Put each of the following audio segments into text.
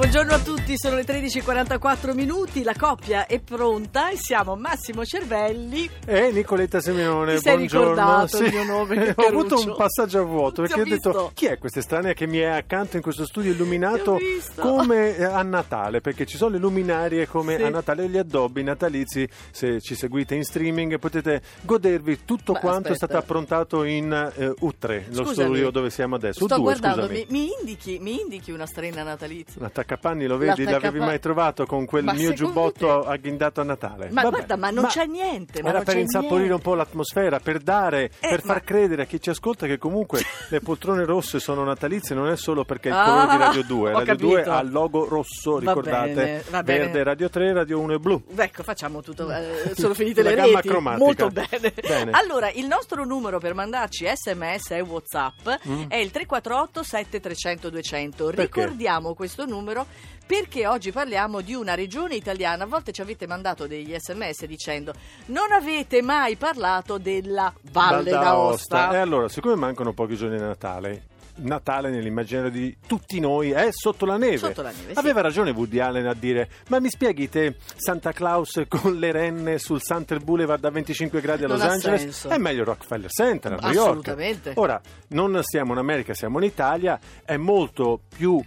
Buongiorno a tutti, sono le 13.44 minuti, la coppia è pronta e siamo Massimo Cervelli. E Nicoletta Seminone, Ti sei buongiorno. ricordato il mio nome, ho avuto un passaggio a vuoto Ti perché ho ho detto chi è questa estranea che mi è accanto in questo studio illuminato come eh, a Natale, perché ci sono le luminarie come Sì. a Natale gli addobbi natalizi, se ci seguite in streaming potete godervi tutto Ma quanto è aspetta. stato approntato in eh, U3, lo Scusami. studio dove siamo adesso. Sto U2, guardando, mi, mi indichi, mi indichi una strenna natalizia? L'attaccapanni lo vedi? L'avevi mai trovato con quel Ma mio giubbotto te? agghindato a Natale? Ma Vabbè. guarda, ma non c'è niente, ma Era per insaporire niente. un po' l'atmosfera, per dare, Eh, per ma- far credere a chi ci ascolta che comunque le poltrone rosse sono natalizie, non è solo perché è il Ah, colore di Radio 2. ho Radio 2 capito. ha il logo rosso, Va ricordate? bene, va bene. Verde Radio 3, Radio 1 e blu. Ecco, facciamo tutto. eh, sono finite le reti. cromatica. Molto bene. Bene. Allora, il nostro numero per mandarci sms e WhatsApp Mm. è il 348 7300 200. Perché? Ricordiamo questo numero perché oggi parliamo di una regione italiana. A volte ci avete mandato degli sms dicendo non avete mai parlato della Valle Val d'Aosta. E allora, siccome mancano pochi giorni di Natale, Natale nell'immaginario di tutti noi è sotto la neve. Sotto la neve, sì. Aveva ragione Woody Allen a dire: Ma mi spieghi te Santa Claus con le renne sul Center Boulevard a 25 gradi a Los Angeles? senso. È meglio Rockefeller Center a New York. Assolutamente. Ora, non siamo in America, siamo in Italia, è molto più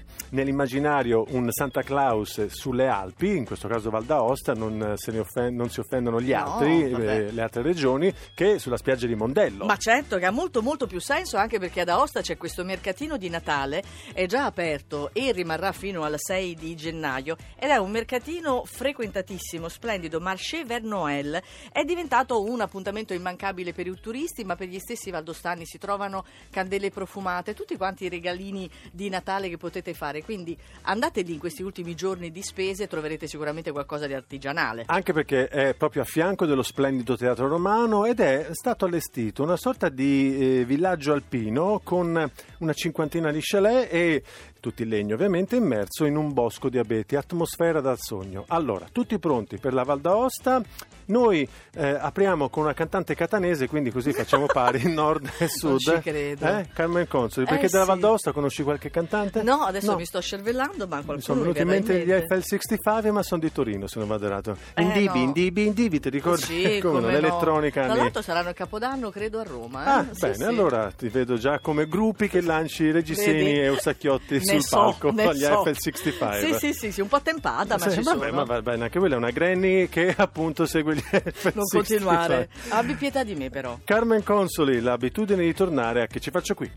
nell'immaginario un Santa Claus sulle Alpi, in questo caso Val d'Aosta, non, se ne offen- non si offendono gli No, altri, vabbè. eh, le altre regioni, che sulla spiaggia di Mondello. Ma certo che ha molto molto più senso anche perché ad Aosta c'è questo mercatino di Natale, è già aperto e rimarrà fino al 6 di gennaio ed è un mercatino frequentatissimo, splendido, Marché Ver Noël. È diventato un appuntamento immancabile per i turisti ma per gli stessi valdostani si trovano candele profumate, tutti quanti i regalini di Natale che potete fare, quindi andate lì in questi ultimi giorni di spese e troverete sicuramente qualcosa di artigianale. Anche perché è proprio a fianco dello splendido teatro romano ed è stato allestito una sorta di eh, villaggio alpino con una cinquantina di chalet e tutti in legno ovviamente immerso in un bosco di abeti, atmosfera dal sogno. Allora, tutti pronti per la Val d'Aosta? Noi eh, apriamo con una cantante catanese, quindi così facciamo pari nord e sud. ci credo. Eh? Carmen Consoli, Eh, perché della sì. Val d'Aosta conosci qualche cantante? No, adesso No. mi sto scervellando, ma qualcuno Mi sono venuti in mente gli mente. FL65, ma sono di Torino, se non vado errato. Eh, Indibi, no. indibi, indibi, ti ricordi? Sì, Come no, l'elettronica. Tra l'altro saranno il Capodanno, credo, a Roma. eh? Ah, Sì, bene, sì. allora ti vedo già come gruppi che lanci reggiseni Vedi? e usacchiotti Ne sul so, palco gli so. FL65. Sì, sì, sì, sì, un po' tempata, ma Sì, ci vabbè, sono. ma va bene, anche quella è una granny che appunto segue gli FL65. Non continuare. Abbi pietà di me, però. Carmen Consoli, l'abitudine di tornare a Che ci faccio qui?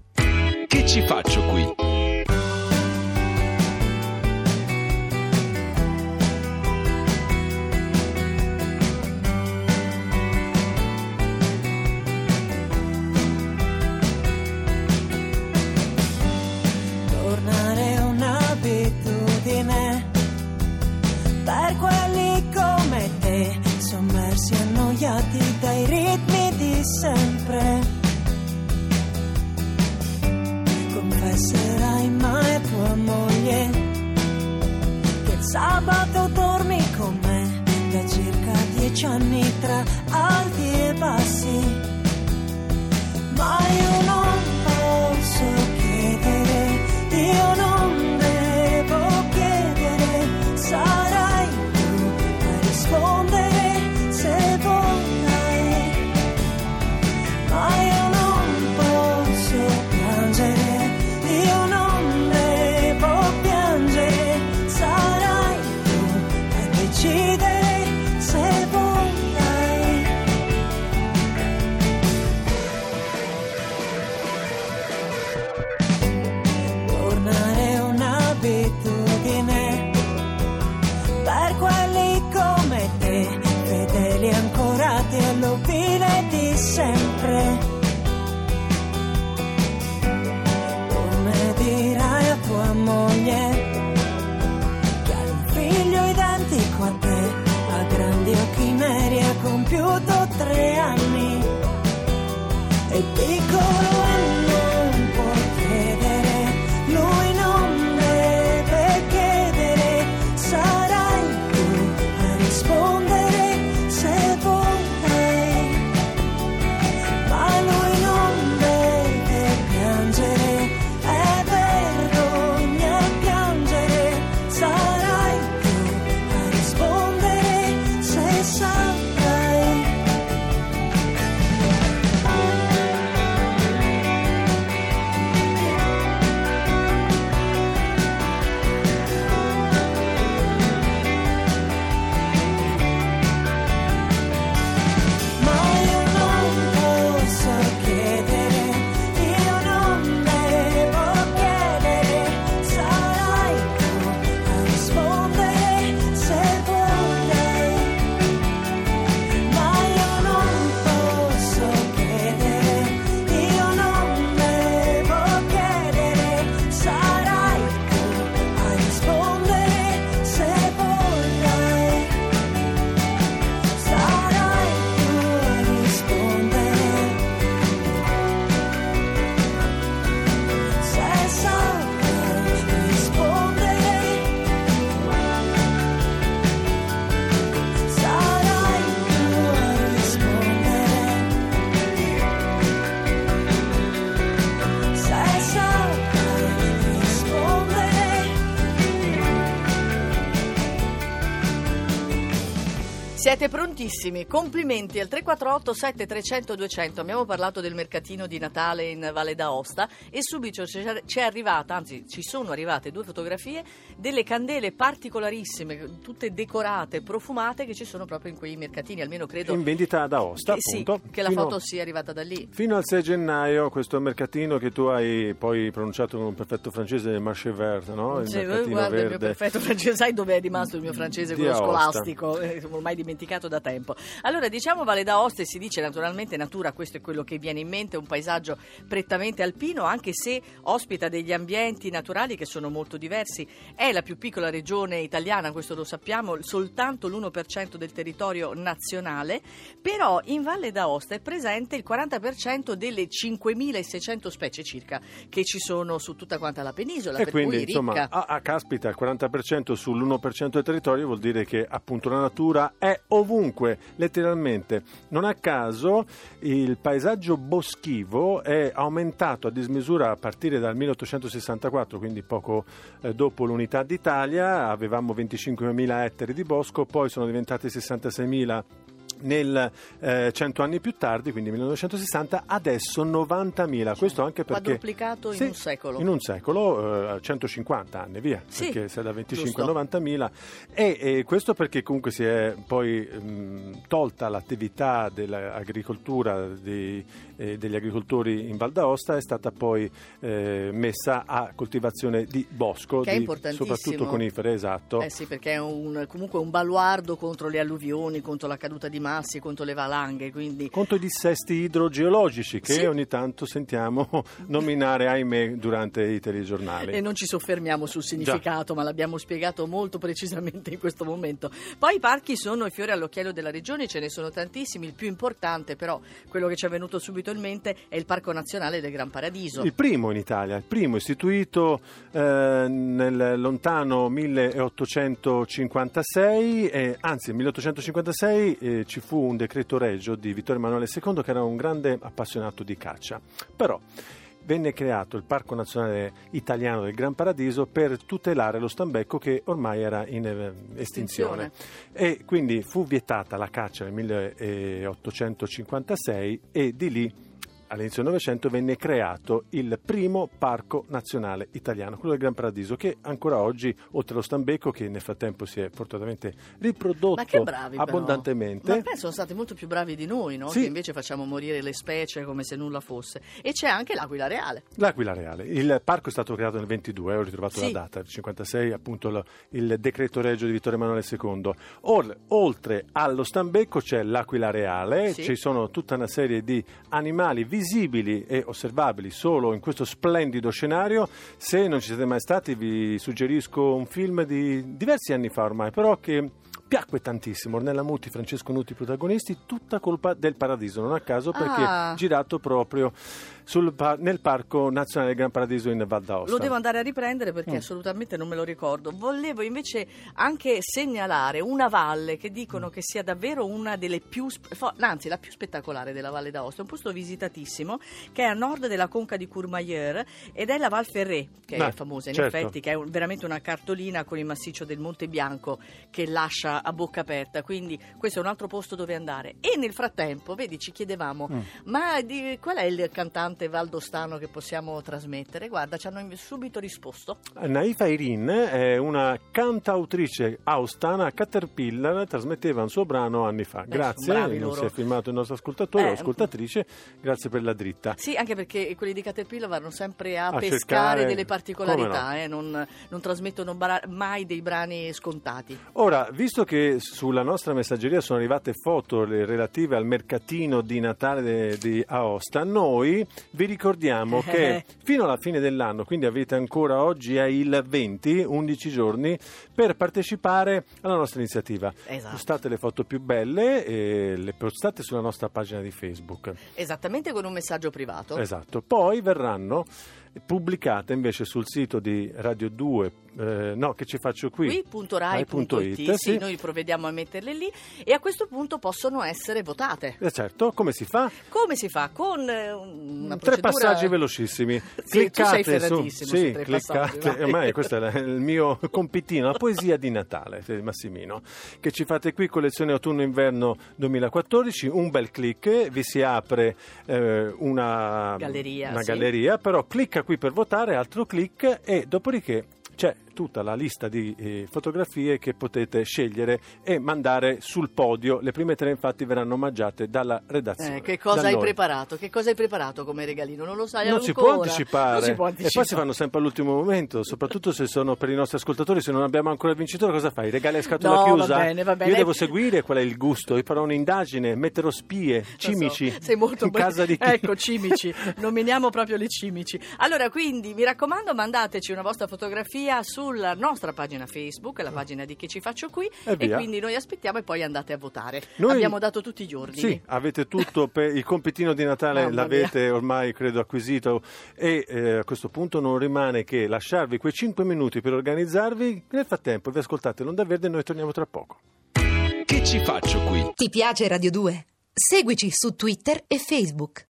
Che ci faccio qui? Confesserai mai tua moglie? Che il sabato dormi con me da circa dieci anni tra capito di me. Per quelli come te, fedeli ancorati all'opine di sempre. Come dirai a tua moglie, che ha un figlio identico a te, a grandi occhi neri ha compiuto tre anni. E piccolo Siete prontissimi, complimenti al 348 7300 200. Abbiamo parlato del mercatino di Natale in Valle d'Aosta e subito c'è arrivata, anzi ci sono arrivate due fotografie delle candele particolarissime, tutte decorate, profumate che ci sono proprio in quei mercatini, almeno credo In vendita ad Aosta, che, sì, appunto. che la Fino- foto sia arrivata da lì. Fino al 6 gennaio questo mercatino che tu hai poi pronunciato con un perfetto francese Marché Vert, no? Il mercatino guarda il mio verde. perfetto francese, sai dove è rimasto il mio francese, quello scolastico, eh, ormai dimenticato da tempo. Allora, diciamo Valle d'Aosta e si dice naturalmente natura, questo è quello che viene in mente, un paesaggio prettamente alpino, anche se ospita degli ambienti naturali che sono molto diversi. È la più piccola regione italiana, questo lo sappiamo, soltanto l'1% del territorio nazionale, però in Valle d'Aosta è presente il 40% delle 5.600 specie circa che ci sono su tutta quanta la penisola, E quindi, insomma, ricca. ah, ah, caspita, il 40% sull'1% del territorio vuol dire che appunto la natura è ovunque, letteralmente. Non a caso il paesaggio boschivo è aumentato a dismisura a partire dal 1864, quindi poco eh, dopo l'unità d'Italia, avevamo 25.000 ettari di bosco, poi sono diventati 66.000 nel eh, 100 anni più tardi, quindi 1960, adesso 90.000. Questo anche perché quadruplicato in Sì, un secolo. In un secolo, eh, 150 anni, via, Sì, perché sei da 25 a giusto. 90.000. E, e questo perché comunque si è poi mh, tolta l'attività dell'agricoltura dei- eh, degli agricoltori in Val d'Aosta, è stata poi eh, messa a coltivazione di bosco, Che di- soprattutto conifere, esatto. Eh sì, perché è un- comunque un baluardo contro le alluvioni, contro la caduta di massi, contro le valanghe, quindi Contro i dissesti idrogeologici che Sì. ogni tanto sentiamo nominare, ahimè, durante i telegiornali. E non ci soffermiamo sul significato, ma l'abbiamo spiegato molto precisamente in questo momento. Poi i parchi sono i fiori all'occhiello della regione, ce ne sono tantissimi. Il più importante, però, quello che ci è venuto subito in mente, è il Parco Nazionale del Gran Paradiso. Il primo in Italia, il primo istituito eh, nel lontano 1856, eh, anzi nel 1856 eh, ci fu un decreto regio di Vittorio Emanuele II che era un grande appassionato di caccia. Però venne creato il Parco Nazionale Italiano del Gran Paradiso per tutelare lo stambecco che ormai era in eh, estinzione. E quindi fu vietata la caccia nel 1856 e di lì all'inizio del Novecento venne creato il primo parco nazionale italiano, quello del Gran Paradiso, che ancora oggi, oltre allo Stambecco, che nel frattempo si è fortunatamente riprodotto bravi però. abbondantemente. Ma penso sono stati molto più bravi di noi, no? Sì. Che invece facciamo morire le specie come se nulla fosse. E c'è anche l'aquila reale. L'Aquila Reale. Il parco è stato creato nel 22, ho ritrovato Sì. la data, il 56 appunto lo- il decreto regio di Vittorio Emanuele II. Or- oltre allo Stambecco c'è l'Aquila Reale, Sì. ci sono tutta una serie di animali visibili e osservabili solo in questo splendido scenario. Se non ci siete mai stati vi suggerisco un film di diversi anni fa ormai, però che piacque tantissimo. Ornella Muti, Francesco Nuti protagonisti, tutta colpa del paradiso, non a caso perché Ah. girato proprio sul par- nel Parco Nazionale del Gran Paradiso in Val d'Aosta. Lo devo andare a riprendere perché Mm. assolutamente non me lo ricordo. Volevo invece anche segnalare una valle che dicono che sia davvero una delle più, anzi la più spettacolare della Valle d'Aosta, un posto visitatissimo che è a nord della conca di Courmayeur ed è la Val Ferré, che Beh, è famosa in certo. effetti, che è un- veramente una cartolina con il massiccio del Monte Bianco che lascia a bocca aperta, quindi questo è un altro posto dove andare. E nel frattempo, vedi, ci chiedevamo, Mm. ma di- qual è il cantante valdostano che possiamo trasmettere? Guarda, ci hanno subito risposto. Naifa Irin è una cantautrice austana Caterpillar, trasmetteva un suo brano anni fa. Beh, Grazie, non loro. si è filmato il nostro ascoltatore o Eh, ascoltatrice, grazie per la dritta. Sì, anche perché quelli di Caterpillar vanno sempre a, A pescare cercare- delle particolarità, no. eh, non, non trasmettono bra- mai dei brani scontati. Ora, visto che sulla nostra messaggeria sono arrivate foto relative al mercatino di Natale di Aosta, noi vi ricordiamo che fino alla fine dell'anno, quindi avete ancora oggi è il 20, 11 giorni, per partecipare alla nostra iniziativa. Esatto. Postate le foto più belle e le postate sulla nostra pagina di Facebook. Esattamente con un messaggio privato. Esatto. Poi verranno pubblicate invece sul sito di Radio 2, eh, no, che ci faccio qui. qui.rai.it, Rai.it, sì, sì. noi provvediamo a metterle lì e a questo punto possono essere votate. Eh, certo, come si fa? Come si fa? Con eh, una Tre procedura... passaggi velocissimi. Sì, sei su, sì, tre cliccate, vai. ormai questo è il mio compitino, la poesia di Natale, eh, Massimino, che ci fate qui, collezione autunno-inverno 2014, un bel click, vi si apre eh, una Galleria, una sì. galleria, però clicca qui per votare, altro click e dopodiché c'è tutta la lista di eh, fotografie che potete scegliere e mandare sul podio. Le prime tre infatti verranno omaggiate dalla redazione. Eh, che cosa hai noi. preparato? Che cosa hai preparato come regalino? Non lo sai Non si ancora. può anticipare. Si può E poi anticipare. si fanno sempre all'ultimo momento, soprattutto se sono per i nostri ascoltatori. Se non abbiamo ancora il vincitore, cosa fai? Regali a scatola No, va chiusa? bene, va bene. Io devo seguire qual è il gusto. Io farò un'indagine, metterò spie, Lo so, cimici. sei molto in ben- casa di chi? Ecco, cimici. Nominiamo proprio le cimici. Allora, quindi, mi raccomando, mandateci una vostra fotografia sulla nostra pagina Facebook, la pagina di Che ci faccio qui. E E, quindi noi aspettiamo e poi andate a votare. Noi- Abbiamo dato tutti gli ordini. Sì, avete tutto per il compitino di Natale, Mamma l'avete ormai credo acquisito e eh, a questo punto non rimane che lasciarvi quei 5 minuti per organizzarvi. Nel frattempo vi ascoltate l'Onda Verde e noi torniamo tra poco. Che ci faccio qui? Ti piace Radio 2? Seguici su Twitter e Facebook.